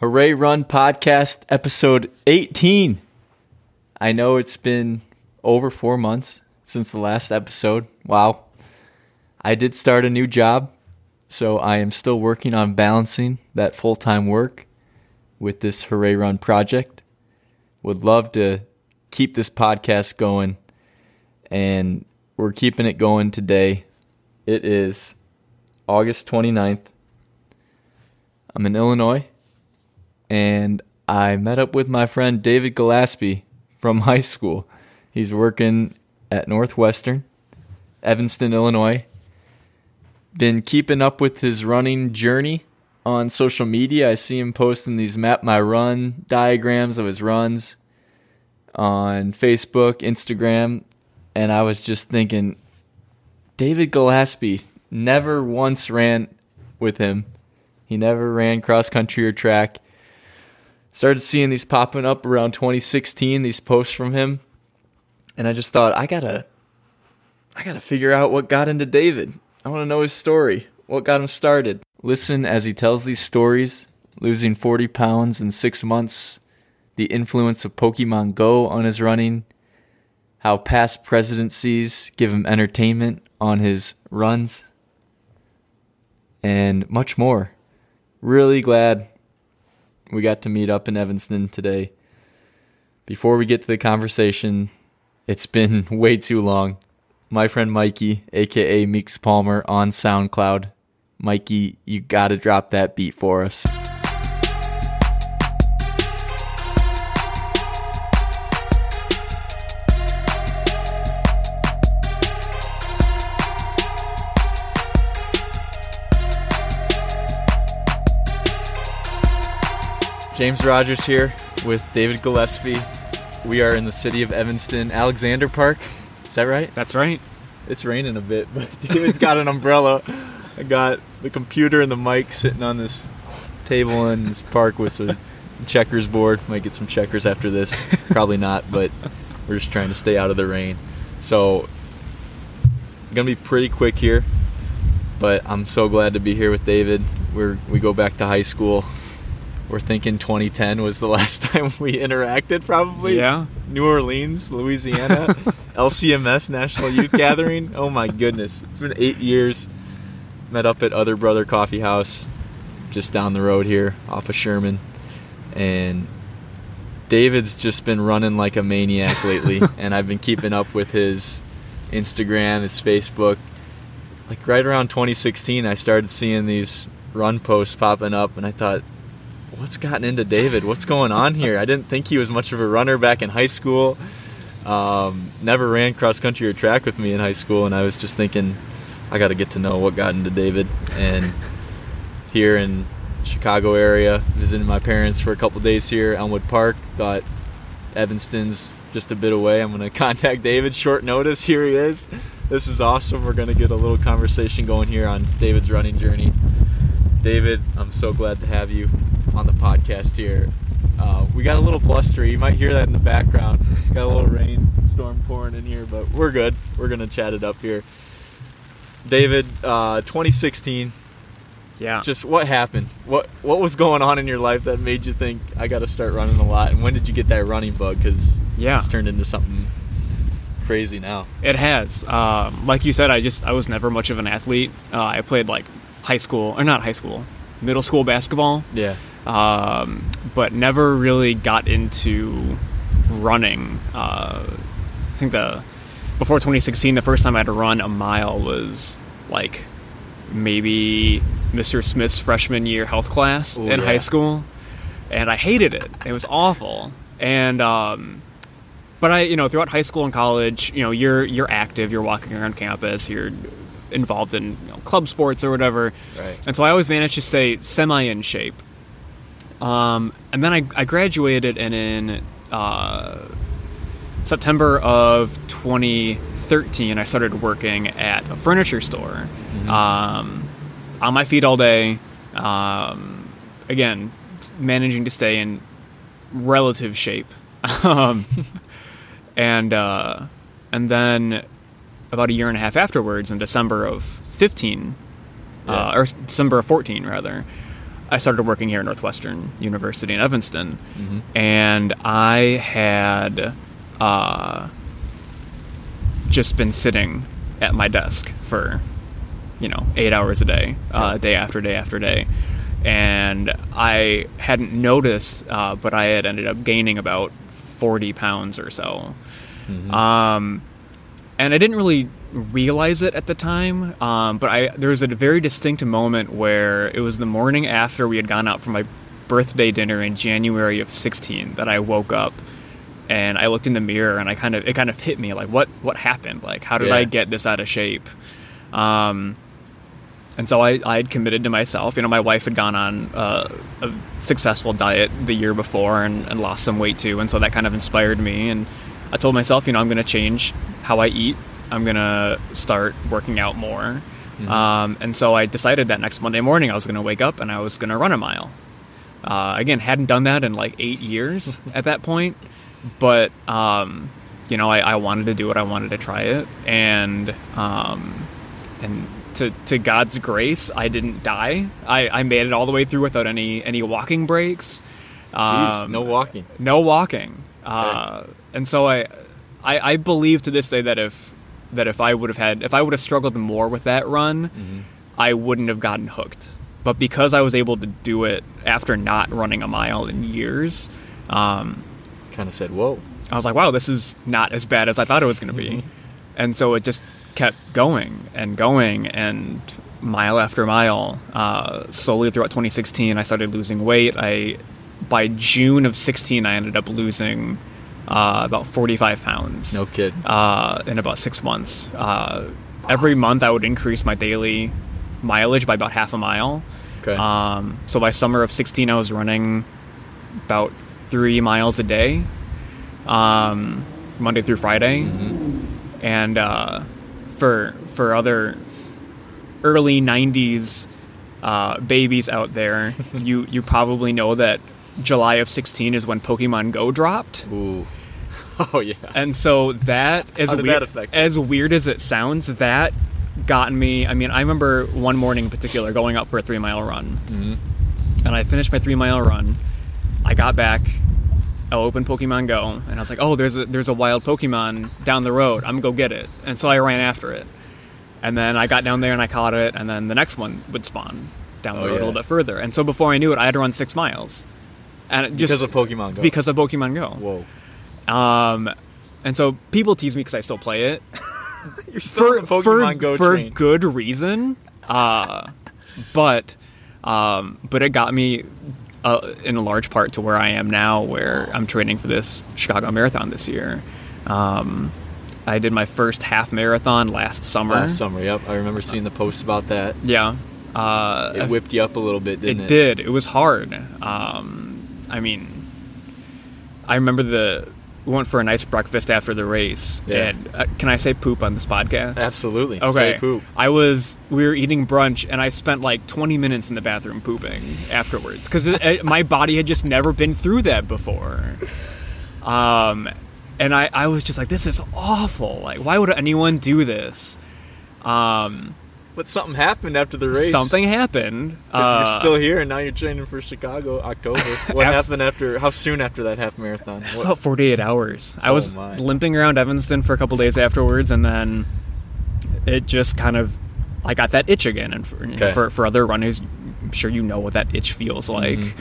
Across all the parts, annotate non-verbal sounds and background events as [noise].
Hooray Run Podcast, episode 18. I know it's been over four months since the last episode. Wow. I did start a new job, so I am still working on balancing that full time work with this Hooray Run project. Would love to keep this podcast going, and we're keeping it going today. It is August 29th. I'm in Illinois and I met up with my friend David Gillespie from [laughs] high school. He's working at Northwestern, Evanston, Illinois. Been keeping up with his running journey on social media. I see him posting these map my run diagrams of his runs on Facebook, Instagram, and I was just thinking David Gillespie never once ran with him. He never ran cross country or track started seeing these popping up around 2016 these posts from him. And i just thought i gotta i gotta figure out what got into david. I want to know his story what got him started. Listen as he tells these stories losing 40 pounds in six months the influence of pokemon go on his running how past presidencies give him entertainment on his runs and much more. Really glad we got to meet up in Evanston today. Before we get to the conversation, it's been [laughs] way too long. My friend Mikey, aka Meeks Palmer, on SoundCloud. Mikey, you gotta drop that beat for us. James Rogers here with David Gillespie. We are in the city of Evanston, Alexander Park. Is that right? That's right. It's raining a bit, but [laughs] David's got an umbrella. I got the computer and the mic sitting on this table in this park with a checkers board. Might get some checkers after this. Probably not, but we're just trying to stay out of the rain. So, gonna be pretty quick here, but I'm so glad to be here with David. We're we go back to high school we're thinking 2010 was the [laughs] last time we interacted, probably. Yeah. New Orleans, Louisiana, [laughs] LCMS National Youth Gathering. Oh my goodness, it's been eight years. Met up at Other Brother Coffee House, just down the road here, off of Sherman, and David's just been running like a maniac [laughs] lately, and I've been keeping up with his Instagram, his Facebook. Like right around 2016, I started seeing these run posts popping up, and I thought, what's gotten into David? What's going on here? I didn't think he was much of a runner back in high school. Um, never ran cross country or track with me in high school, and I was just thinking, I got to get to know what got into David. And here in Chicago area, visiting my parents for a couple days here, Elmwood Park. Thought Evanston's just a bit away. I'm to [laughs] contact David. Short notice. Here he is. This is awesome. We're to get a little conversation going here on David's running journey. David, I'm so glad to have you on the podcast here. Uh, we got a little blustery. You might hear that in the background. Got a little rain storm pouring in here, but we're good. We're gonna chat it up here. David, uh, 2016. Yeah. Just what happened? What what was going on in your life that made you think I got to start running a lot? And when did you get that running bug? Because yeah, it's turned into something crazy now. It has. Um, like you said, I just I was never much of an athlete. Uh, I played like high school or not high school, middle school basketball. Yeah um, but never really got into running. Uh, I think the before 2016, the first time I had to run a mile was like maybe Mr. Smith's freshman year health class Ooh, in yeah. high school, and I hated it. It was awful. And um, but I, you know, throughout high school and college, you know, you're you're active, you're walking around campus, you're involved in you know, club sports or whatever, right. and so I always managed to stay semi in shape. Um, and then I, I, graduated, and in uh, September of 2013, I started working at a furniture store. Mm-hmm. Um, on my feet all day. Um, again, managing to stay in relative shape. [laughs] Um, and uh, and then about a year and a half afterwards, in December of 15, uh, yeah. uh, or December of 14, rather, I started working here at Northwestern University in Evanston, Mhm. and I had uh, just been sitting at my desk for you know eight hours a day, uh, day after day after day, and I hadn't noticed, uh, but I had ended up gaining about forty pounds or so. Um, and I didn't really realize it at the time. Um, but I there was a very distinct moment where it was the morning after we had gone out for my birthday dinner in January of 16 that I woke up and I looked in the mirror and I kind of it kind of hit me like what what happened like how did Yeah. I get this out of shape. Um, and so I, I had committed to myself. You know, my wife had gone on uh, a successful diet the year before and, and lost some weight too. And so that kind of inspired me. And I told myself, you know, I'm going to change how I eat. I'm going to start working out more. Um, and so I decided that next Monday morning I was going to wake up and I was going to run a mile. Uh, again, hadn't done that in like eight years [laughs] at that point. But, um, you know, I, I wanted to do it. I wanted to try it. And, um, and to, to God's grace, I didn't die. I, I made it all the way through without any any walking breaks. Jeez, Um, no walking. no walking. Uh, and so I, I I believe to this day that if that if I would have had if I would have struggled more with that run, Mm-hmm. I wouldn't have gotten hooked. But because I was able to do it after not running a mile in years, um, Kind of said, "Whoa." I was like, wow, this is not as bad as I thought it was going to be. And so it just kept going and going and mile after mile. Uh, slowly throughout 2016, I started losing weight. I by June of 16, I ended up losing uh, about 45 pounds No kid. uh, in about six months. Uh, every month, I would increase my daily mileage by about half a mile. Okay. Um, so by summer of 16, I was running about three miles a day, um, Monday through Friday, and uh, for for other early 90s uh, babies out there, [laughs] you you probably know that July of 16 is when Pokemon Go dropped. Ooh. [laughs] Oh yeah. And so that as weird that as weird as it sounds, that got me. I mean, I remember one morning in particular going out for a three mile run, Mhm. and I finished my three mile run. I got back. I opened Pokemon Go, and I was like, "Oh, there's a there's a wild Pokemon down the road. I'm gonna go get it." And so I ran after it, and then I got down there and I caught it, and then the next one would spawn down the Oh, road a little bit further. And so before I knew it, I had to run six miles, and just because of Pokemon Go. because of Pokemon Go. Whoa. Um, and so people tease me because I still play it [laughs] You're still Pokemon for, Go for train. good reason. Uh, but um, but it got me uh, in a large part to where I am now, where I'm training for this Chicago Marathon this year. Um, I did my first half marathon last summer. Last summer, yep. I remember seeing the post about that. Yeah. Uh, It whipped you up a little bit, didn't it? it did. It was hard. Um, I mean, I remember the we went for a nice breakfast after the race. Yeah. And uh, can I say poop on this podcast? Absolutely. Okay. Say poop. I was we were eating brunch and I spent like 20 minutes in the bathroom pooping afterwards because my body had just never been through that before. Um, and I I was just like, this is awful. Like, why would anyone do this? Um, But something happened after the race. something happened. Uh, you're still here, and now you're training for Chicago, October. [laughs] What Af- happened after? How soon after that half marathon? It's about 48 hours. I Oh was my. limping around Evanston for a couple days afterwards, and then it just kind of, I got that itch again. And for, Okay. for, for other runners, I'm sure you know what that itch feels like. Mhm.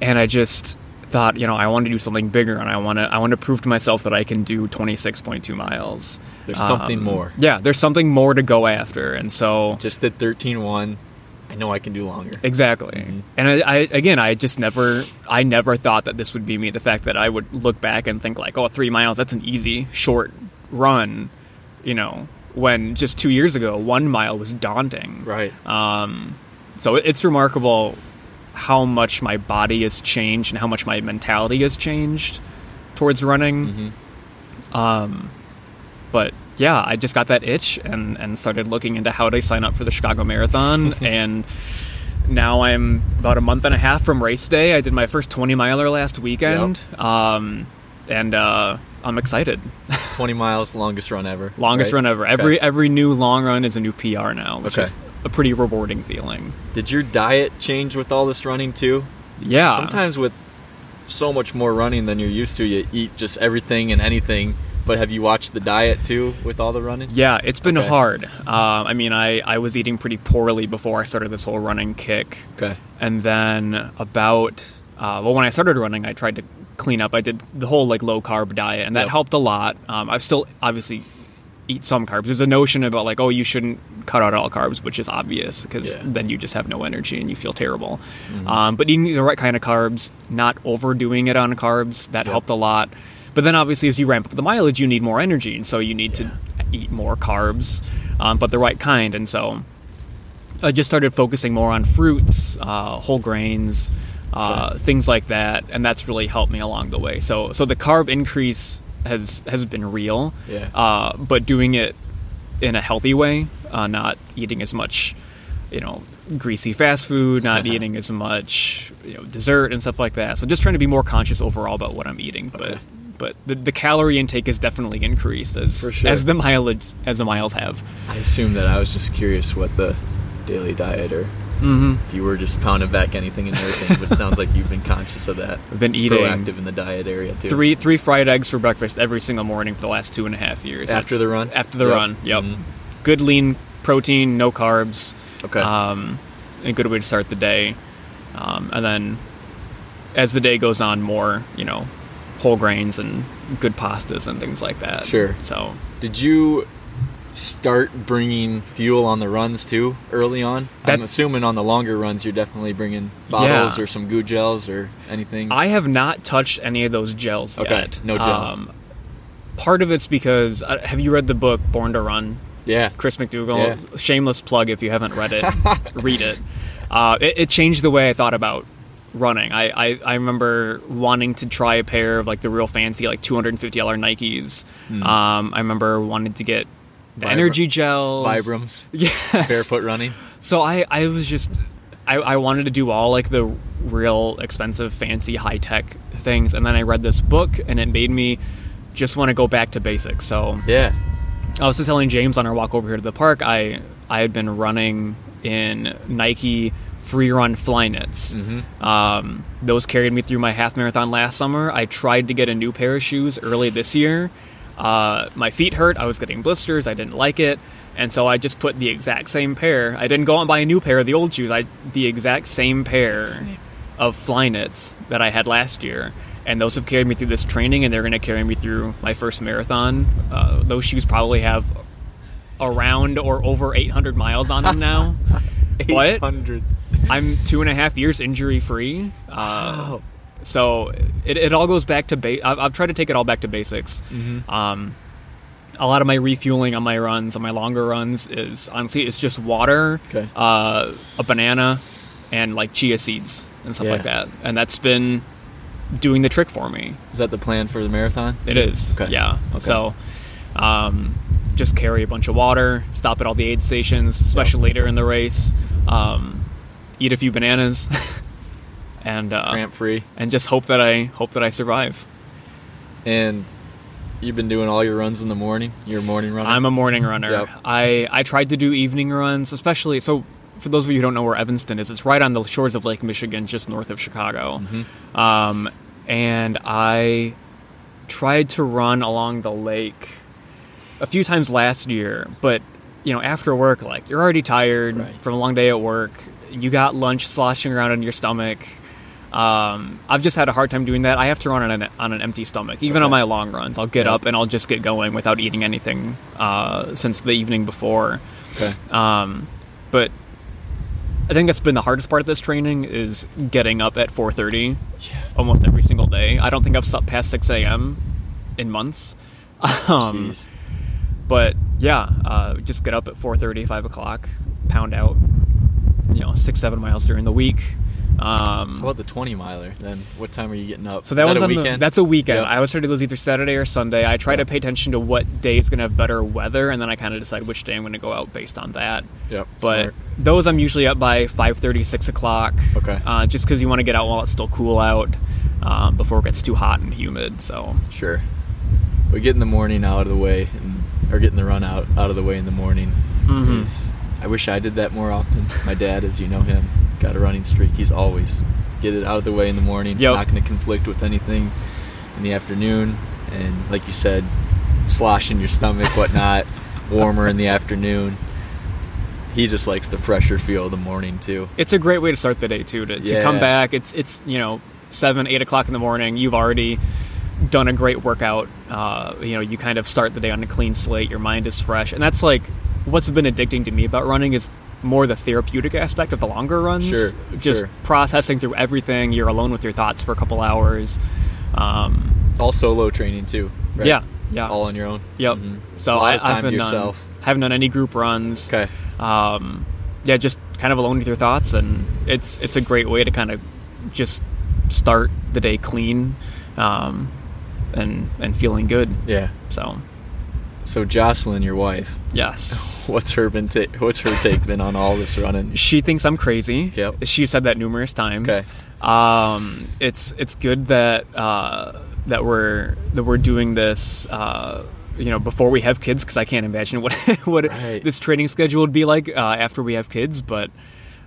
And I just thought, you know, I want to do something bigger, and I want to, I want to prove to myself that I can do 26.2 miles. There's something Um, more. Yeah, there's something more to go after, and so Just did 13-1. I know I can do longer. Exactly. Mhm. And I, I again, I just never, I never thought that this would be me. The fact that I would look back and think like, oh, three miles, that's an easy, short run, you know, when just two years ago, one mile was daunting. Right. Um, so it's remarkable how much my body has changed and how much my mentality has changed towards running. Mhm. Um, but yeah, I just got that itch and, and started looking into how to sign up for the Chicago Marathon. [laughs] and now I'm about a month and a half from race day. I did my first 20 miler last weekend. Um, and uh, I'm excited. 20 miles, longest run ever. Longest right? run ever. Okay. Every every new long run is a new PR now, which Okay. is a pretty rewarding feeling. Did your diet change with all this running too? Yeah. Sometimes with so much more running than you're used to, you eat just everything and anything. But have you watched the diet too with all the running? Yeah, it's been Okay. hard. Um, I mean, I, I was eating pretty poorly before I started this whole running kick. Okay. And then about, uh, well, when I started running, I tried to clean up. I did the whole like low carb diet, and that Yep. helped a lot. Um, I've still obviously eat some carbs. There's a notion about like, oh, you shouldn't cut out all carbs, which is obvious because Yeah. then you just have no energy and you feel terrible. Um, but eating the right kind of carbs, not overdoing it on carbs, that Yep. helped a lot. But then obviously, as you ramp up the mileage, you need more energy, and so you need to eat more carbs, um, but the right kind. And so I just started focusing more on fruits, uh, whole grains, uh, things like that, and that's really helped me along the way. So, so the carb increase has has been real, Yeah. uh, but doing it in a healthy way, uh, not eating as much, you know, greasy fast food, not [laughs] eating as much, you know, dessert and stuff like that. So, just trying to be more conscious overall about what I'm eating, but. Okay. But the, the calorie intake has definitely increased as sure. as the mileage as the miles have. I assume that I was just curious what the daily diet or Mm-hmm. if you were just pounding back anything and everything. but it sounds like you've been conscious of that. I've been eating proactive in the diet area too. three three fried eggs for breakfast every single morning for the last two and a half years. After That's- the run? After the Yep. run, yep. Mhm. Good lean protein, no carbs. Okay. Um, a good way to start the day, um, and then as the day goes on, more you know, whole grains and good pastas and things like that. Sure. So Did you start bringing fuel on the runs too early on? I'm assuming on the longer runs you're definitely bringing bottles Yeah. or some goo gels or anything. I have not touched any of those gels Okay, yet. Um, no gels. part of it's because uh, have you read the book Born to Run? yeah. Chris McDougall. Yeah. Shameless plug if you haven't read it, [laughs] read it. Uh, it. It changed the way I thought about running. I, I, I remember wanting to try a pair of like the real fancy like two hundred and fifty dollar Nikes. Um, I remember wanting to get the Vibra- energy gels, Vibrams. [laughs] Yes. Barefoot running. So I, I was just I, I wanted to do all like the real expensive, fancy, high tech things, and then I read this book, and it made me just want to go back to basics. So Yeah. I was just telling James on our walk over here to the park. I I had been running in Nike free run Flyknits. Um, those carried me through my half marathon last summer. I tried to get a new pair of shoes early this year. Uh, my feet hurt. I was getting blisters. I didn't like it, and so I just put the exact same pair. I didn't go out and buy a new pair of the old shoes. I the exact same pair of Flyknits that I had last year. And those have carried me through this training, and they're going to carry me through my first marathon. Uh, those shoes probably have around or over 800 miles on them now. [laughs] but 800. I'm two and a half years injury free. Uh, Wow. So it, it all goes back to ba- I've, I've tried to take it all back to basics. Mm-hmm. Um, a lot of my refueling on my runs, on my longer runs, is honestly it's just water, Okay. uh, a banana, and like chia seeds and stuff Yeah. like that. And that's been doing the trick for me. Is that the plan for the marathon? It is. Okay. Yeah. Okay. So, um, just carry a bunch of water, stop at all the aid stations, especially later in the race, um, eat a few bananas, [laughs] and uh, Cramp free. and just hope that I hope that I survive. And you've been doing all your runs in the morning? Your morning running? I'm a morning runner. Yep. I I tried to do evening runs, especially so. For those of you who don't know where Evanston is, it's right on the shores of Lake Michigan, just north of Chicago. Mm-hmm. Um, and I tried to run along the lake a few times last year, but you know, after work, like you're already tired Right. from a long day at work. You got lunch sloshing around in your stomach. Um, I've just had a hard time doing that. I have to run on an, on an empty stomach, even on my long runs. I'll get Yeah. up and I'll just get going without eating anything uh, since the evening before. okay. Um, but I think that's been the hardest part of this training is getting up at 4:30 almost every single day. I don't think I've slept past 6 a.m. in months. [laughs] Um, but yeah, uh, just get up at 4:30, 5 o'clock, pound out, you know, six, seven miles during the week. Um, How about the 20 miler then? What time are you getting up? so that one's a on weekend? the that's a weekend. Yep. I always try to do those either Saturday or Sunday. I try to pay attention to what day is going to have better weather, and then I kind of decide which day I'm going to go out based on that. Yep. But smart. those I'm usually up by 5:30, 6 o'clock. Okay. Uh, just because you want to get out while it's still cool out um, before it gets too hot and humid. So Sure. we get in the morning out of the way, and, or getting the run out out of the way in the morning Mhm. I wish I did that more often. My dad, as you know him, got a running streak. He's always get it out of the way in the morning. It's Yep. not going to conflict with anything in the afternoon. And like you said, slosh in your stomach, whatnot, [laughs] warmer in the afternoon. He just likes the fresher feel of the morning too. It's a great way to start the day too. To, to come back, it's it's you know seven eight o'clock in the morning. You've already done a great workout. Uh, you know you kind of start the day on a clean slate. Your mind is fresh, and that's like what's been addicting to me about running is more the therapeutic aspect of the longer runs. Sure, just sure. processing through everything. You're alone with your thoughts for a couple hours. Um, All solo training too. right? Yeah, yeah. All on your own. Yep. Mhm. So I, of time I've to been yourself. Done, haven't done any group runs. Okay. Um, yeah, just kind of alone with your thoughts, and it's it's a great way to kind of just start the day clean, um, and and feeling good. Yeah. So So Jocelyn, your wife, yes, [laughs] what's her been ta- what's her take been on all this running? she thinks I'm crazy. Yep. She said that numerous times. Okay. Um, it's it's good that uh, that we're that we're doing this. Uh, you know, before we have kids, because I can't imagine [laughs] what what Right. this training schedule would be like uh, after we have kids. But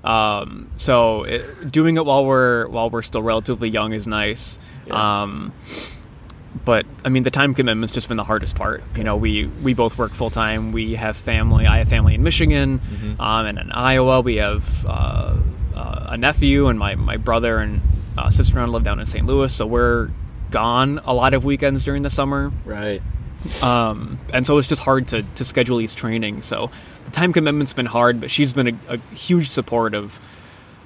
um, so it, doing it while we're while we're still relatively young is nice. Yeah. Um, but I mean, the time commitment's just been the hardest part. You know, we we both work full time. We have family. I have family in Michigan, Mm-hmm. um, and in Iowa. We have uh, uh, a nephew, and my my brother and uh, sister in law live down in St. Louis. So we're gone a lot of weekends during the summer, Right. um, and so it's just hard to to schedule these training. So the time commitment's been hard, but she's been a, a huge support of,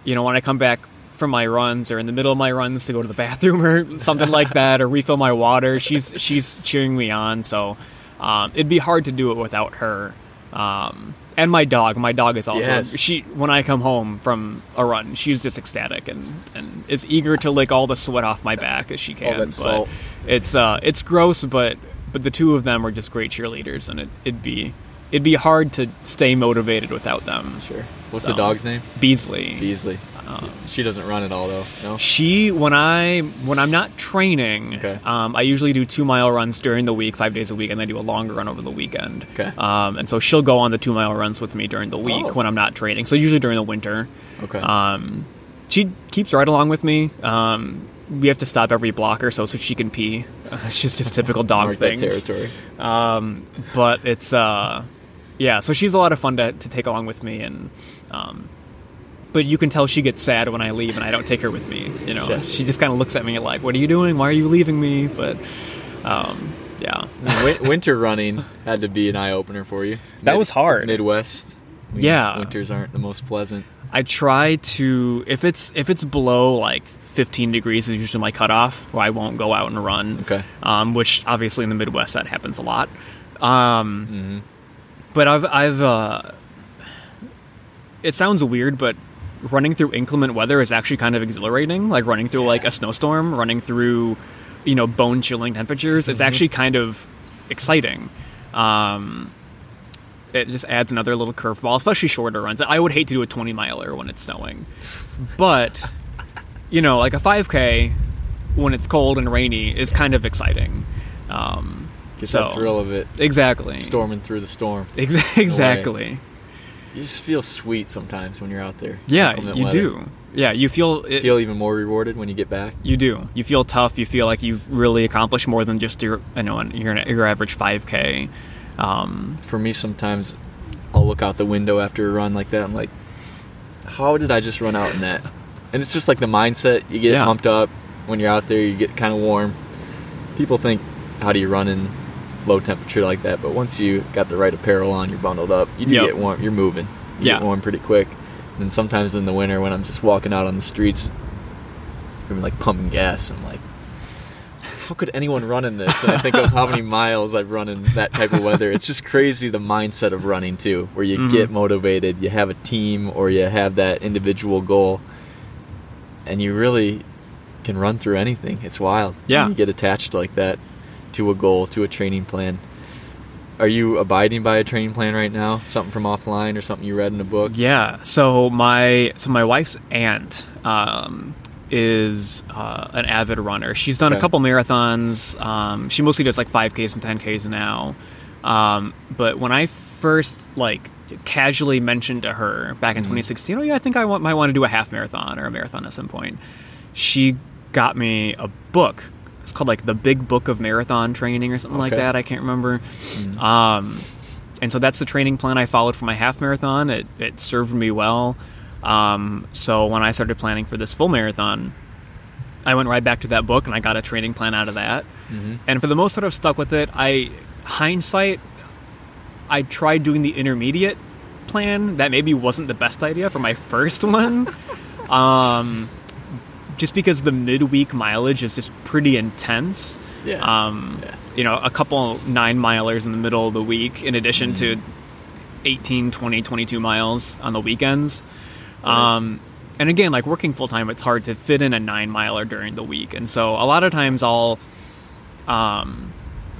you know, when I come back from my runs or in the middle of my runs to go to the bathroom or [laughs] something like that or refill my water. She's she's cheering me on. So um, it'd be hard to do it without her. Um, and my dog. My dog is also Yes. she. When I come home from a run, she's just ecstatic and, and is eager to lick all the sweat off my back as she can. but salt. it's uh, it's gross, but but the two of them are just great cheerleaders, and it, it'd be it'd be hard to stay motivated without them. Sure. What's So, the dog's name? Beasley. Beasley. She doesn't run at all though. No. She when I when I'm not training, Okay. um, I usually do two mile runs during the week, five days a week, and then do a longer run over the weekend. Okay. Um, and so she'll go on the two mile runs with me during the week Oh. when I'm not training. So usually during the winter. Okay. Um, she keeps right along with me. Um, we have to stop every block or so so she can pee. [laughs] Uh, it's just just typical [laughs] dog things. territory. Um, but it's uh, yeah. So she's a lot of fun to, to take along with me, and um, but you can tell she gets sad when I leave and I don't take her with me. You know, Yeah. she just kind of looks at me like, "What are you doing? Why are you leaving me?" But um, yeah, winter running had to be an eye opener for you. That was hard. Midwest. I mean, Yeah. Winters aren't the most pleasant. I try to if it's if it's below like 15 degrees is usually my cutoff where I won't go out and run. Okay. Um, which obviously in the Midwest that happens a lot. Um, Mm-hmm. But I've I've uh, it sounds weird, but running through inclement weather is actually kind of exhilarating. Like running through like a snowstorm, running through you know bone chilling temperatures. It's actually kind of exciting. Um, it just adds another little curveball, especially shorter runs. I would hate to do a 20 miler when it's snowing, but you know, like a 5K when it's cold and rainy is kind of exciting. Um, Get so that thrill of it. exactly, Storming through the storm. Ex- [laughs] exactly. You just feel sweet sometimes when you're out there. Yeah, you weather. do. Yeah, you feel it, Feel even more rewarded when you get back. You do. You feel tough. You feel like you've really accomplished more than just your, you know, your your average 5K. Um, For me, sometimes I'll look out the window after a run like that. I'm like, how did I just run out in that? And it's just like the mindset. You get Yeah. pumped up when you're out there. You get kind of warm. People think, how do you run in low temperature like that? But once you got the right apparel on, you're bundled up. You do Yep. get warm. You're moving. You Yeah. get warm pretty quick. And then sometimes in the winter, when I'm just walking out on the streets, I'm like pumping gas. I'm like, how could anyone run in this? And I think of how many [laughs] miles I've run in that type of weather. It's just crazy the mindset of running too, where you Mhm. get motivated, you have a team, or you have that individual goal, and you really can run through anything. It's wild. Yeah. when you get attached like that to a goal, to a training plan. Are you abiding by a training plan right now? Something from offline or something you read in a book? yeah. So my so my wife's aunt um, is uh, an avid runner. She's done a couple marathons. Um, she mostly does like 5Ks and 10Ks now. Um, but when I first like casually mentioned to her back in 2016, "Oh yeah, I think I want, might want to do a half marathon or a marathon at some point." She got me a book. It's called like the Big Book of Marathon Training or something like that. I can't remember. Um, and so that's the training plan I followed for my half marathon. It it served me well. Um, so when I started planning for this full marathon, I went right back to that book and I got a training plan out of that. And for the most part, I've stuck with it. I hindsight, I tried doing the intermediate plan. That maybe wasn't the best idea for my [laughs] first one. um, just because the midweek mileage is just pretty intense. Yeah. Um, Yeah. You know, a couple nine milers in the middle of the week, in addition to 18, 20, 22 miles on the weekends. Um, and again, like working full time, it's hard to fit in a nine miler during the week. And so a lot of times I'll, um,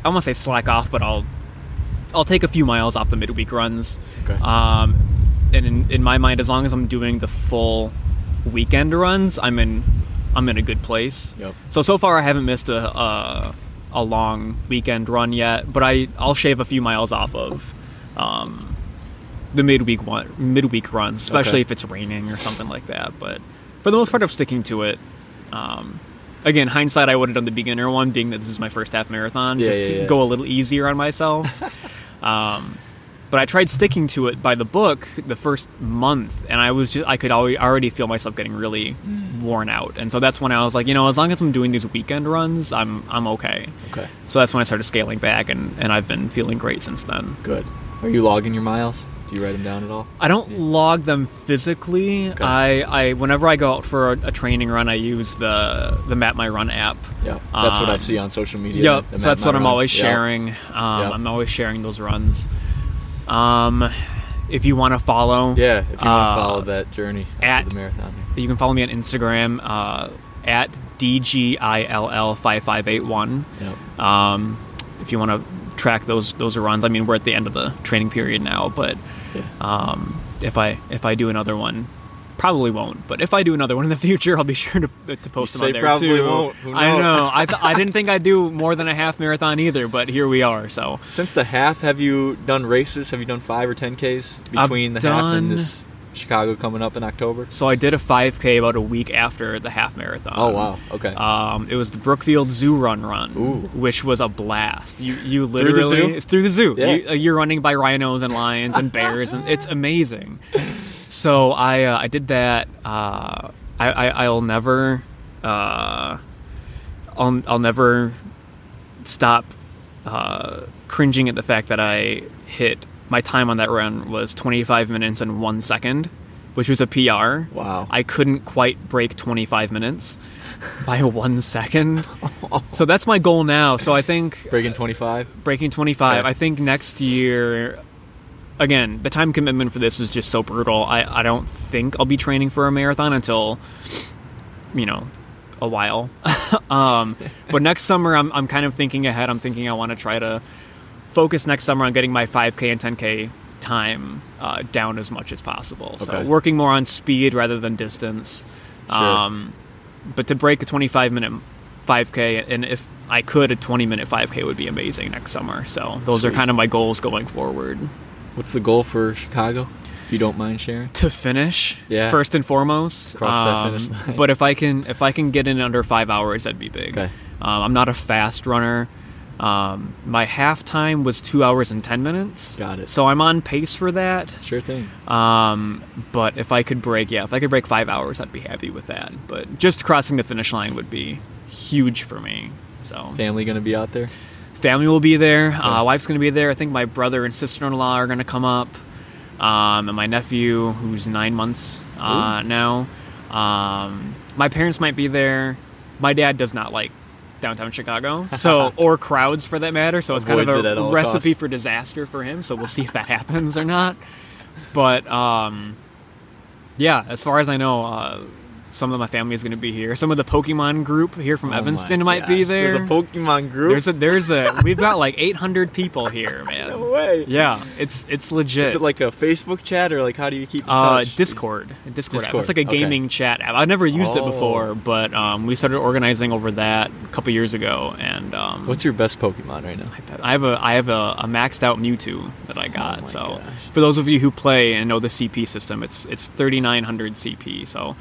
I won't say slack off, but I'll, I'll take a few miles off the midweek runs. Okay. Um, and in, in my mind, as long as I'm doing the full weekend runs, I'm in, I'm in a good place. Yep. So so far, I haven't missed a, a a long weekend run yet, but I I'll shave a few miles off of um, the midweek one midweek runs, especially Okay. if it's raining or something like that. But for the most part, I'm sticking to it. Um, again, hindsight, I would have done the beginner one, being that this is my first half marathon, Yeah, just yeah, to yeah. go a little easier on myself. [laughs] um, but I tried sticking to it by the book the first month, and I was just I could already, already feel myself getting really Mm. worn out, and so that's when I was like, you know, as long as I'm doing these weekend runs, I'm I'm okay. Okay. So that's when I started scaling back, and and I've been feeling great since then. Good. Are you logging your miles? Do you write them down at all? I don't log them physically. Okay. I, I whenever I go out for a, a training run, I use the the Map My Run app. Yeah. That's what I Um, see on social media. Yep. the So that's what My I'm Run. always Yep. sharing. Um, Yep. I'm always sharing those runs. Um, if you want to follow, Yeah, if you want uh, to follow that journey at- the marathon. you can follow me on Instagram uh, at dgill five five eight one. Yep. Um, if you want to track those those runs, I mean we're at the end of the training period now, but Yeah. um, if I if I do another one, probably won't. But if I do another one in the [laughs] future, I'll be sure to to post You them on there probably too. won't. I know. I th- I [laughs] didn't think I'd do more than a half marathon either, but here we are. So Since the half, have you done races? Have you done five or ten Ks I've between the half and this Chicago coming up in October? so I did a 5K about a week after the half marathon. Oh wow. Okay. Um, it was the Brookfield Zoo Run Run, Ooh. which was a blast. You you literally Through the zoo? it's through the zoo. Yeah. You, uh, you're running by rhinos and lions and bears, and it's amazing. [laughs] So I uh, I did that. Uh, I, I I'll never uh, I'll I'll never stop uh, cringing at the fact that I hit my time on that run was 25 minutes and one second, which was a PR. Wow. I couldn't quite break 25 minutes by [laughs] one second. so that's my goal now. So I think Breaking twenty five. breaking 25. Okay. I think next year. Again, the time commitment for this is just so brutal. I, I don't think I'll be training for a marathon until, you know, a while. [laughs] um, but next summer, I'm, I'm kind of thinking ahead. I'm thinking I want to try to focus next summer on getting my 5K and 10K time uh, down as much as possible. So Okay. working more on speed rather than distance. Sure. Um, but to break a 25 minute 5K, and if I could, a 20 minute 5K would be amazing next summer. So those are kind of my goals going forward. What's the goal for Chicago? If you don't mind sharing. To finish, Yeah. first and foremost. Cross that Um, finish line. But if I can, if I can get in under five hours, that'd be big. Okay. Um, I'm not a fast runner. Um, my half time was two hours and ten minutes. Got it. So I'm on pace for that. Sure thing. Um, but if I could break, yeah, if I could break five hours, I'd be happy with that. But just crossing the finish line would be huge for me. So Family gonna be out there. Family will be there. Uh, wife's going to be there. I think my brother and sister in law are going to come up, um, and my nephew, who's nine months uh, now. Um, my parents might be there. My dad does not like downtown Chicago, [laughs] so or crowds for that matter. So it's kind Avoids of it at a all recipe costs. for disaster for him. So we'll see if that [laughs] happens or not. But um, yeah, as far as I know. Uh, some of my family is going to be here. Some of the Pokemon group here from Oh Evanston might be there. There's a Pokemon group. There's a there's a we've got like 800 people here, [laughs] man. No way. Yeah, it's it's legit. Is it like a Facebook chat or like how do you keep in Uh, touch? Discord, Discord, app. Discord, It's like a okay. gaming chat app. I've never used it Oh. before, but um, we started organizing over that a couple years ago, and um, What's your best Pokemon right now? I have a I have a, a maxed out Mewtwo that I got. Oh so gosh. for those of you who play and know the CP system, it's it's 3900 CP. So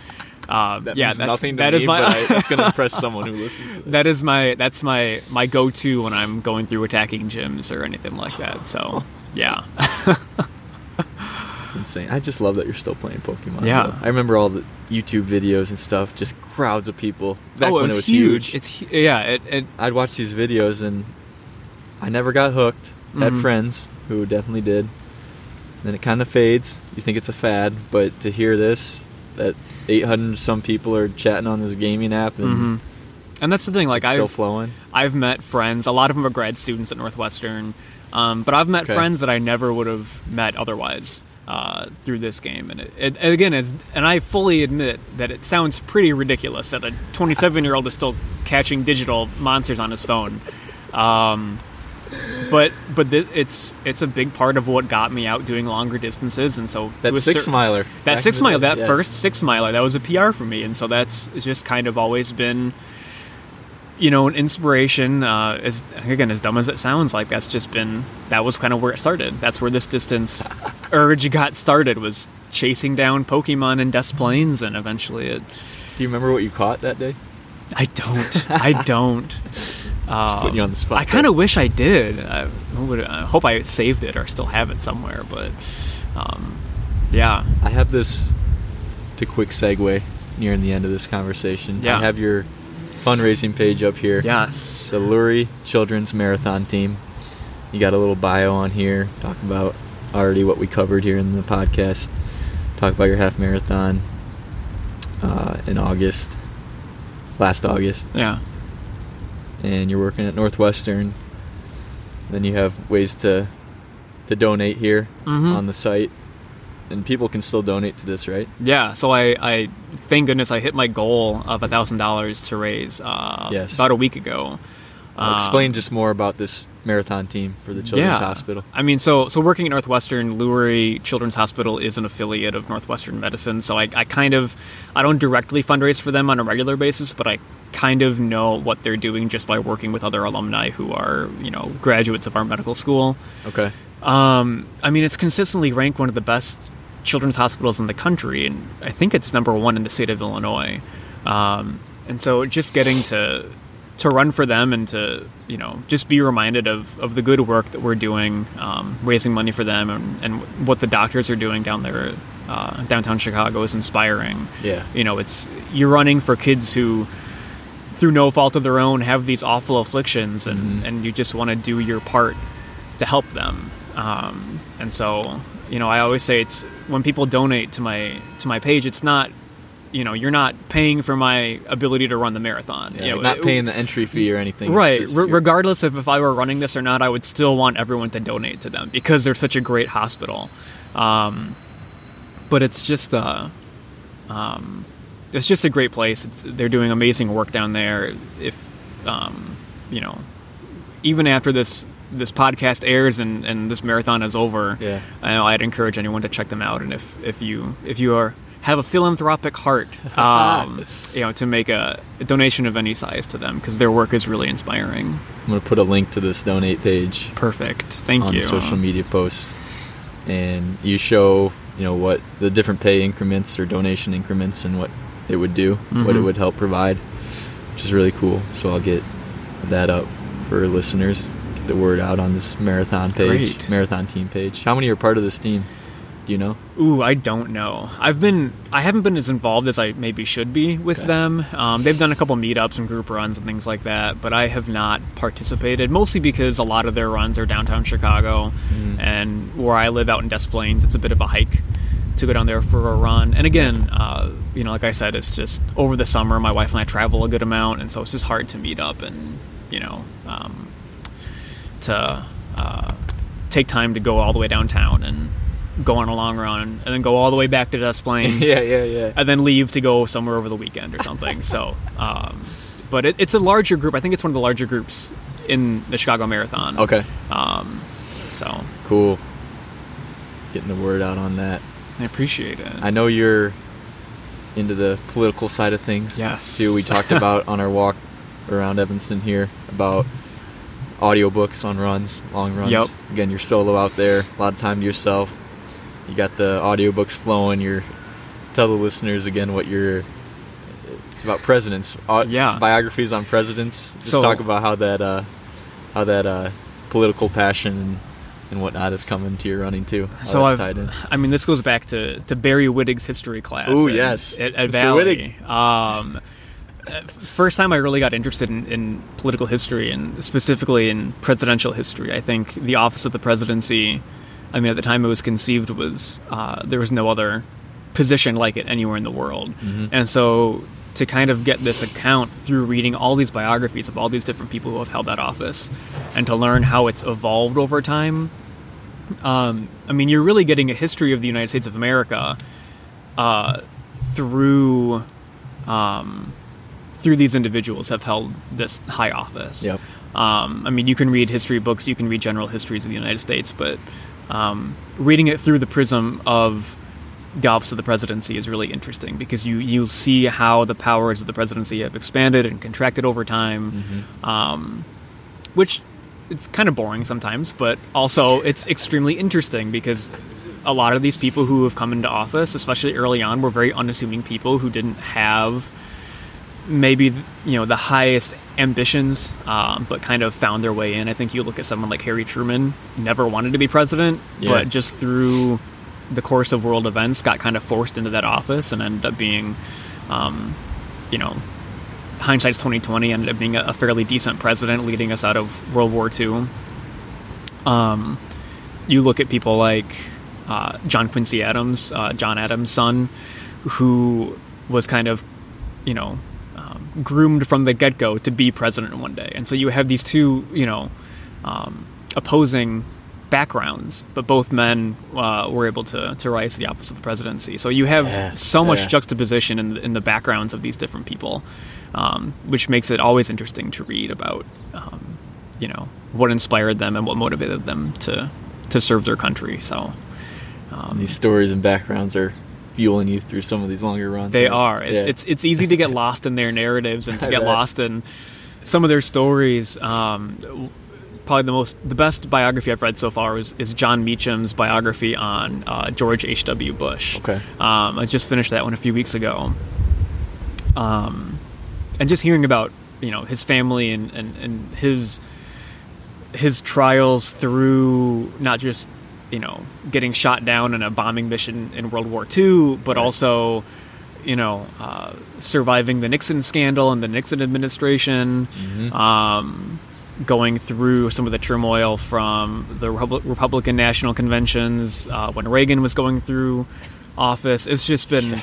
uh, That yeah, means that's, nothing to that me, is my I, [laughs] that's going to impress someone who listens to this. that is my that's my my go to when I'm going through attacking gyms or anything like that. So yeah, insane. I just love that you're still playing Pokemon. Yeah. though. I remember all the YouTube videos and stuff, just crowds of people. Back oh, it when was, it was huge. huge. It's hu- yeah, it, it I'd watch these videos and I never got hooked. Had Mhm. friends who definitely did. Then it kind of fades. You think it's a fad, but to hear this, that 800 some people are chatting on this gaming app and mhm. and that's the thing. Like it's still I've flowing. I've met friends. A lot of them are grad students at Northwestern, um, but I've met Okay. friends that I never would have met otherwise uh, through this game. And it, it, again, and I fully admit that it sounds pretty ridiculous that a 27 year old is still catching digital monsters on his phone. Um, but but th- it's it's a big part of what got me out doing longer distances, and so That six cer- miler. that six mile, that yes. first six miler, that was a PR for me, and so that's just kind of always been, you know, an inspiration. Uh, as again, as dumb as it sounds, like that's just been that was kind of where it started. That's where this distance [laughs] urge got started was chasing down Pokemon in Des Plaines, and eventually it. Do you remember what you caught that day? I don't. I don't. [laughs] Um, putting you on the spot I kind of wish I did. I, would, I hope I saved it or still have it somewhere, but um, yeah. I have this to quick segue nearing the end of this conversation. Yeah. I have your fundraising page up here. Yes. The Lurie Children's Marathon Team. You got a little bio on here. Talk about already what we covered here in the podcast. Talk about your half marathon uh, in August, last August, Yeah. And you're working at Northwestern. Then you have ways to to donate here Mhm. on the site, and people can still donate to this, right? Yeah, so I, I thank goodness I hit my goal of a thousand dollars to raise uh, Yes. about a week ago. Um, explain just more about this marathon team for the Children's yeah. Hospital. I mean, so so working at Northwestern, Lurie Children's Hospital is an affiliate of Northwestern Medicine. So I, I kind of I don't directly fundraise for them on a regular basis, but I kind of know what they're doing just by working with other alumni who are you know graduates of our medical school. Okay. Um, I mean, it's consistently ranked one of the best children's hospitals in the country, and I think it's number one in the state of Illinois. Um, and so, just getting to to run for them and to you know just be reminded of, of the good work that we're doing, um, raising money for them, and, and what the doctors are doing down there, uh, downtown Chicago is inspiring. Yeah. You know, it's you're running for kids who through no fault of their own have these awful afflictions and, Mm-hmm. and you just want to do your part to help them um, and so you know i always say it's when people donate to my to my page it's not you know you're not paying for my ability to run the marathon Yeah, you know, like not it- paying the entry fee or anything. Right just re- regardless of if i were running this or not i would still want everyone to donate to them because they're such a great hospital um, but it's just uh, um, it's just a great place it's, they're doing amazing work down there if um, you know even after this this podcast airs and, and this marathon is over Yeah. I know I'd encourage anyone to check them out and if, if you if you are have a philanthropic heart [laughs] um, you know to make a, a donation of any size to them because their work is really inspiring I'm gonna put a link to this donate page perfect thank on you the social media posts, and you show you know what the different pay increments or donation increments and what it would do, what it Mhm. would help provide, which is really cool. So I'll get that up for listeners, get the word out on this marathon page, Great. marathon team page. How many are part of this team? Do you know? Ooh, I don't know. I've been I haven't been as involved as I maybe should be with Okay. them. Um, they've done a couple meetups and group runs and things like that, but I have not participated. Mostly because a lot of their runs are downtown Chicago, Mm. and where I live out in Des Plaines, it's a bit of a hike to go down there for a run. And again, uh, you know, like I said, it's just over the summer. My wife and I travel a good amount, and so it's just hard to meet up and you know um, to uh, take time to go all the way downtown and go on a long run and then go all the way back to Des Plaines. [laughs] yeah, yeah, yeah. And then leave to go somewhere over the weekend or something. so, um, but it, it's a larger group. I think it's one of the larger groups in the Chicago Marathon. Okay. Um, So Cool. Getting the word out on that. I appreciate it. I know you're into the political side of things. Yes. Too. We talked [laughs] about on our walk around Evanston here about audiobooks on runs, long runs. Yep. Again, you're solo out there, a lot of time to yourself. You got the audiobooks flowing. You're tell the listeners again what you're. It's about presidents. Yeah. Biographies on presidents. Just So- talk about how that uh, how that uh, political passion and, and whatnot is coming to your running too. So I've, in. I mean, this goes back to, to Barry Whittig's history class. Oh yes. at, at Mr. Valley. Um, uh, first time I really got interested in, in political history and specifically in presidential history. I think the office of the presidency. I mean, at the time it was conceived, was uh, there was no other position like it anywhere in the world, Mm-hmm. and so to kind of get this account through reading all these biographies of all these different people who have held that office, and to learn how it's evolved over time um, I mean, you're really getting a history of the United States of America uh, through um, through these individuals have held this high office. Yep. Um, I mean, you can read history books, you can read general histories of the United States, but um, reading it through the prism of office of the presidency is really interesting because you you see how the powers of the presidency have expanded and contracted over time, um, which it's kind of boring sometimes, but also it's extremely interesting because a lot of these people who have come into office, especially early on, were very unassuming people who didn't have maybe you know the highest ambitions, um, but kind of found their way in. I think you look at someone like Harry Truman, never wanted to be president, Yeah. but just through the course of world events, got kind of forced into that office and ended up being, um, you know, hindsight's twenty twenty. Ended up being a, fairly decent president, leading us out of World War II. Um, you look at people like uh, John Quincy Adams, uh, John Adams' son, who was kind of, you know, groomed from the get go to be president one day. And so you have these two, you know, um, opposing backgrounds, but both men uh, were able to, to rise to the office of the presidency. So you have Yeah, so much yeah. juxtaposition in the, in the backgrounds of these different people, um, which makes it always interesting to read about, um, you know, what inspired them and what motivated them to to serve their country. So And these stories and backgrounds are fueling you through some of these longer runs. they are. It, Yeah. It's it's easy to get [laughs] lost in their narratives and to get lost in some of their stories. Um, probably the most the best biography I've read so far is, is Jon Meacham's biography on uh, George H. W. Bush. Okay. Um, I just finished that one a few weeks ago. Um, and just hearing about you know his family and, and, and his his trials through not just you know getting shot down in a bombing mission in World War II, but Right. also you know uh, surviving the Nixon scandal and the Nixon administration, um, going through some of the turmoil from the Repub- Republican national conventions uh, when Reagan was going through office. It's just been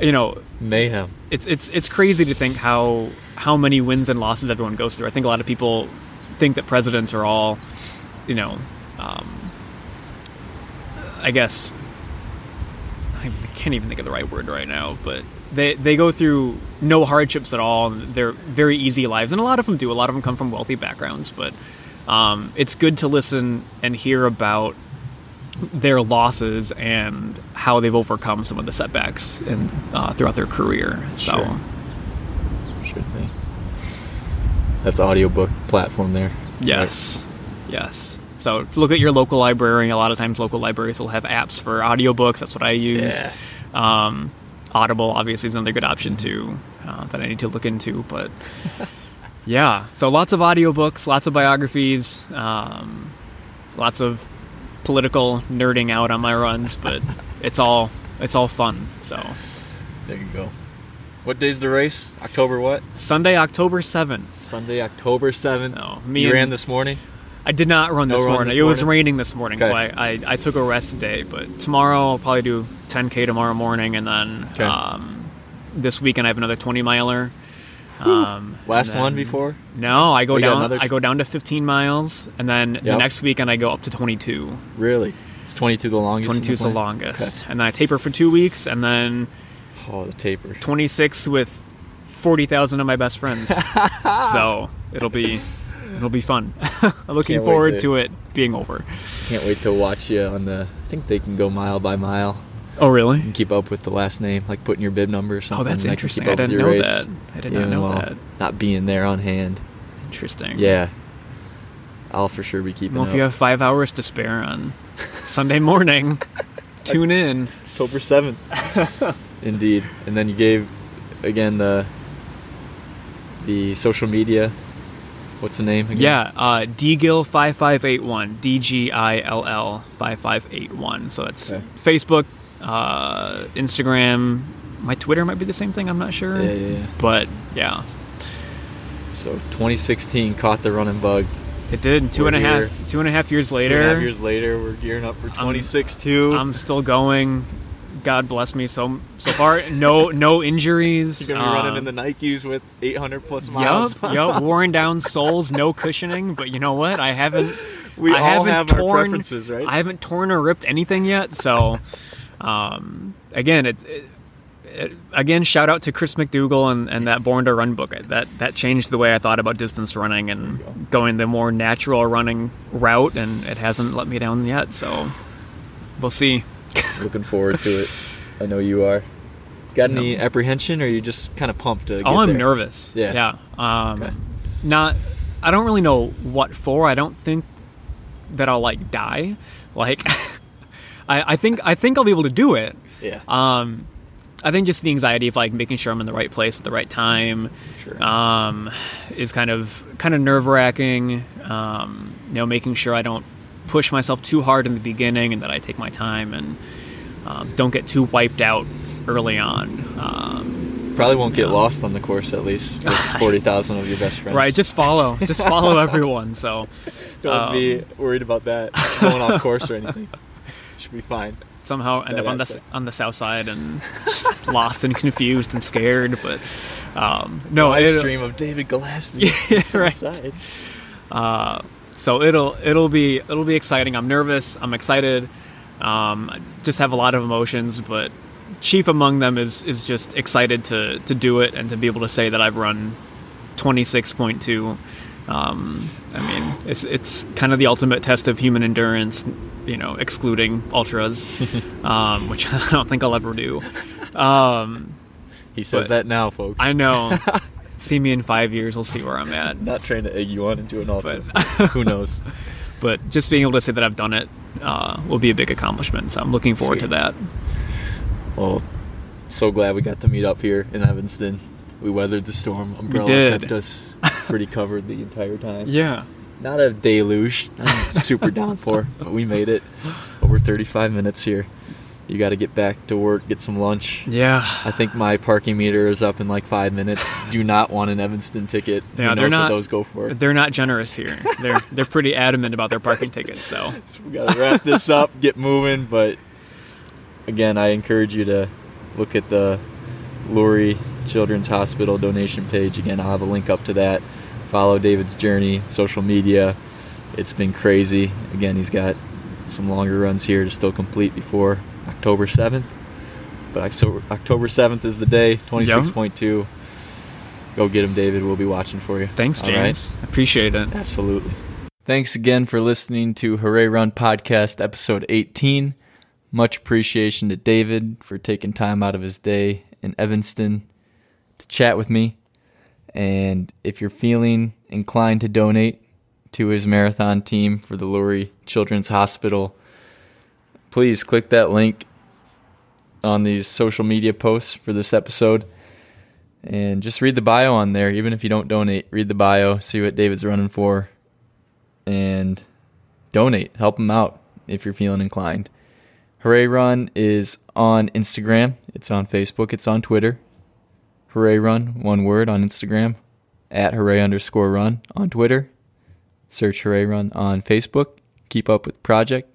you know mayhem. it's it's it's crazy to think how how many wins and losses everyone goes through. I think a lot of people think that presidents are all, you know, um, I guess I can't even think of the right word right now, but they they go through no hardships at all. And they're very easy lives, and a lot of them do. A lot of them come from wealthy backgrounds, but um, it's good to listen and hear about their losses and how they've overcome some of the setbacks in, uh, throughout their career. So, Sure. Sure thing. That's audiobook platform there. yes, yes. So look at your local library. A lot of times, local libraries will have apps for audiobooks. That's what I use. Yeah. Um, Audible obviously is another good option too uh, that I need to look into. But [laughs] yeah, so lots of audiobooks, lots of biographies, um, lots of political nerding out on my runs. But [laughs] it's all it's all fun. So There you go. What day's the race? October what? Sunday, October seventh. Sunday, October 7th. Oh, me you and- ran this morning? I did not run No this run morning. this it was raining this morning, so I, I, I took a rest day. But tomorrow I'll probably do 10k tomorrow morning, and then Okay. um, this weekend I have another 20 miler. Um, Last and one before? No, I go Oh, down. I go down to 15 miles, and then the next weekend I go up to 22. Really? It's 22 the longest? in 22 is the plan? longest, and then I taper for two weeks, and then Oh, the taper. 26 with 40,000 of my best friends. [laughs] so it'll be it'll be fun. [laughs] I'm looking Can't forward to- to it being over. Can't wait to watch you on the. I think they can go mile by mile Oh, really? and keep up with the last name, like putting your bib number or oh, something. Oh, that's interesting. I didn't know race, that. I did you not know while that. Not being there on hand. Interesting. Yeah. I'll for sure be keeping Well, up. if you have five hours to spare on Sunday morning, [laughs] tune in. October 7th. [laughs] Indeed. And then you gave, again, the the social media. What's the name again? Yeah, uh, DGill five five eight one D G I L L five five eight one. So it's Okay. Facebook, uh, Instagram. My Twitter might be the same thing. I'm not sure. Yeah, yeah, yeah. But yeah, So 2016 caught the running bug. it did. Two and a half. Two and a half years later. and a half years later, we're gearing up for 26 too. I'm still going. God bless me. So so far, no no injuries. You're gonna be running Uh, in the Nikes with 800 plus miles. Yep, yup, worn down soles, no cushioning. But you know what? I haven't. [laughs] We I all haven't have our torn, preferences, right? I haven't torn or ripped anything yet. So, um, again, it, it, it- again, shout out to Chris McDougall and, and that Born to Run book. That that changed the way I thought about distance running and going the more natural running route. And it hasn't let me down yet. So, we'll see. Looking forward to it. I know you are. Got any apprehension, or are you just kind of pumped to? Get Oh, I'm there? nervous. Yeah. Yeah. Um, Okay. Not. I don't really know what for. I don't think that I'll like die. Like, [laughs] I, I think I think I'll be able to do it. Yeah. Um, I think just the anxiety of like making sure I'm in the right place at the right time, Sure. um, is kind of kind of nerve wracking. Um, you know, making sure I don't push myself too hard in the beginning and that I take my time and um, don't get too wiped out early on. Um, Probably won't get lost on the course at least [laughs] with 40,000 of your best friends. Right, just follow, just follow everyone. So [laughs] don't um, be worried about that going off [laughs] course or anything. Should be fine. somehow end up on the on the south side and just lost and confused and scared. But um, no, Live it- stream of David Gillespie. Yeah, right. outside. So it'll it'll be it'll be exciting. I'm nervous. I'm excited. Um, I just have a lot of emotions, but chief among them is is just excited to to do it and to be able to say that I've run 26.2. Um, I mean, it's it's kind of the ultimate test of human endurance, you know, excluding ultras, [laughs] um, which [laughs] I don't think I'll ever do. Um, He says that now, folks. I know. [laughs] See me in five years, we'll see where I'm at. Not trying to egg you on into an. But- [laughs] Who knows? [laughs] But just being able to say that I've done it uh, will be a big accomplishment. So I'm looking forward Sweet. to that. Well, so glad we got to meet up here in Evanston. We weathered the storm. Umbrella did. kept us [laughs] pretty covered the entire time. Yeah. Not a deluge, not a super downpour, but we made it. Over 35 minutes here. You got to get back to work, get some lunch. Yeah. I think my parking meter is up in like five minutes. [laughs] Do not want an Evanston ticket. Yeah, Who they're not. those go for. They're not generous here. They're they're pretty adamant about their parking tickets. So [laughs] So we got to wrap this up, get moving. But again, I encourage you to look at the Lurie Children's Hospital donation page. Again, I'll have a link up to that. Follow David's journey, social media. It's been crazy. Again, he's got some longer runs here to still complete before October 7th. But October, October 7th is the day, 26.2. Go get him, David. We'll be watching for you. thanks, All right? James. Appreciate it. Absolutely. Thanks again for listening to Hooray Run Podcast, episode 18. Much appreciation to David for taking time out of his day in Evanston to chat with me. And if you're feeling inclined to donate to his marathon team for the Lurie Children's Hospital, please click that link on these social media posts for this episode and just read the bio on there. Even if you don't donate, read the bio, see what David's running for, and donate. Help him out if you're feeling inclined. Hooray Run is on Instagram. It's on Facebook. It's on Twitter. Hooray Run, one word on Instagram. At Hooray underscore Run on Twitter. Search Hooray Run on Facebook. Keep up with the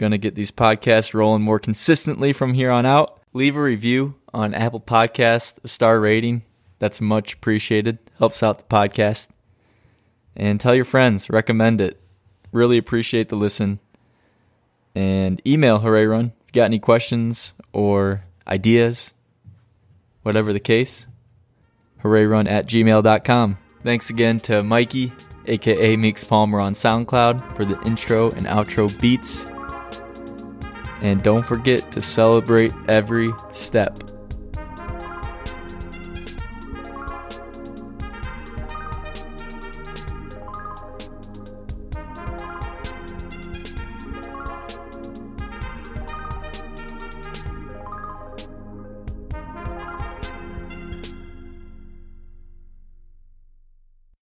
project. Gonna get these podcasts rolling more consistently from here on out. Leave a review on Apple Podcast, a star rating. That's much appreciated. Helps out the podcast. And tell your friends, recommend it. Really appreciate the listen. And email Hooray Run if you got any questions or ideas, whatever the case. HoorayRun at gmail.com. Thanks again to Mikey aka Meeks Palmer on SoundCloud for the intro and outro beats. And don't forget to celebrate every step.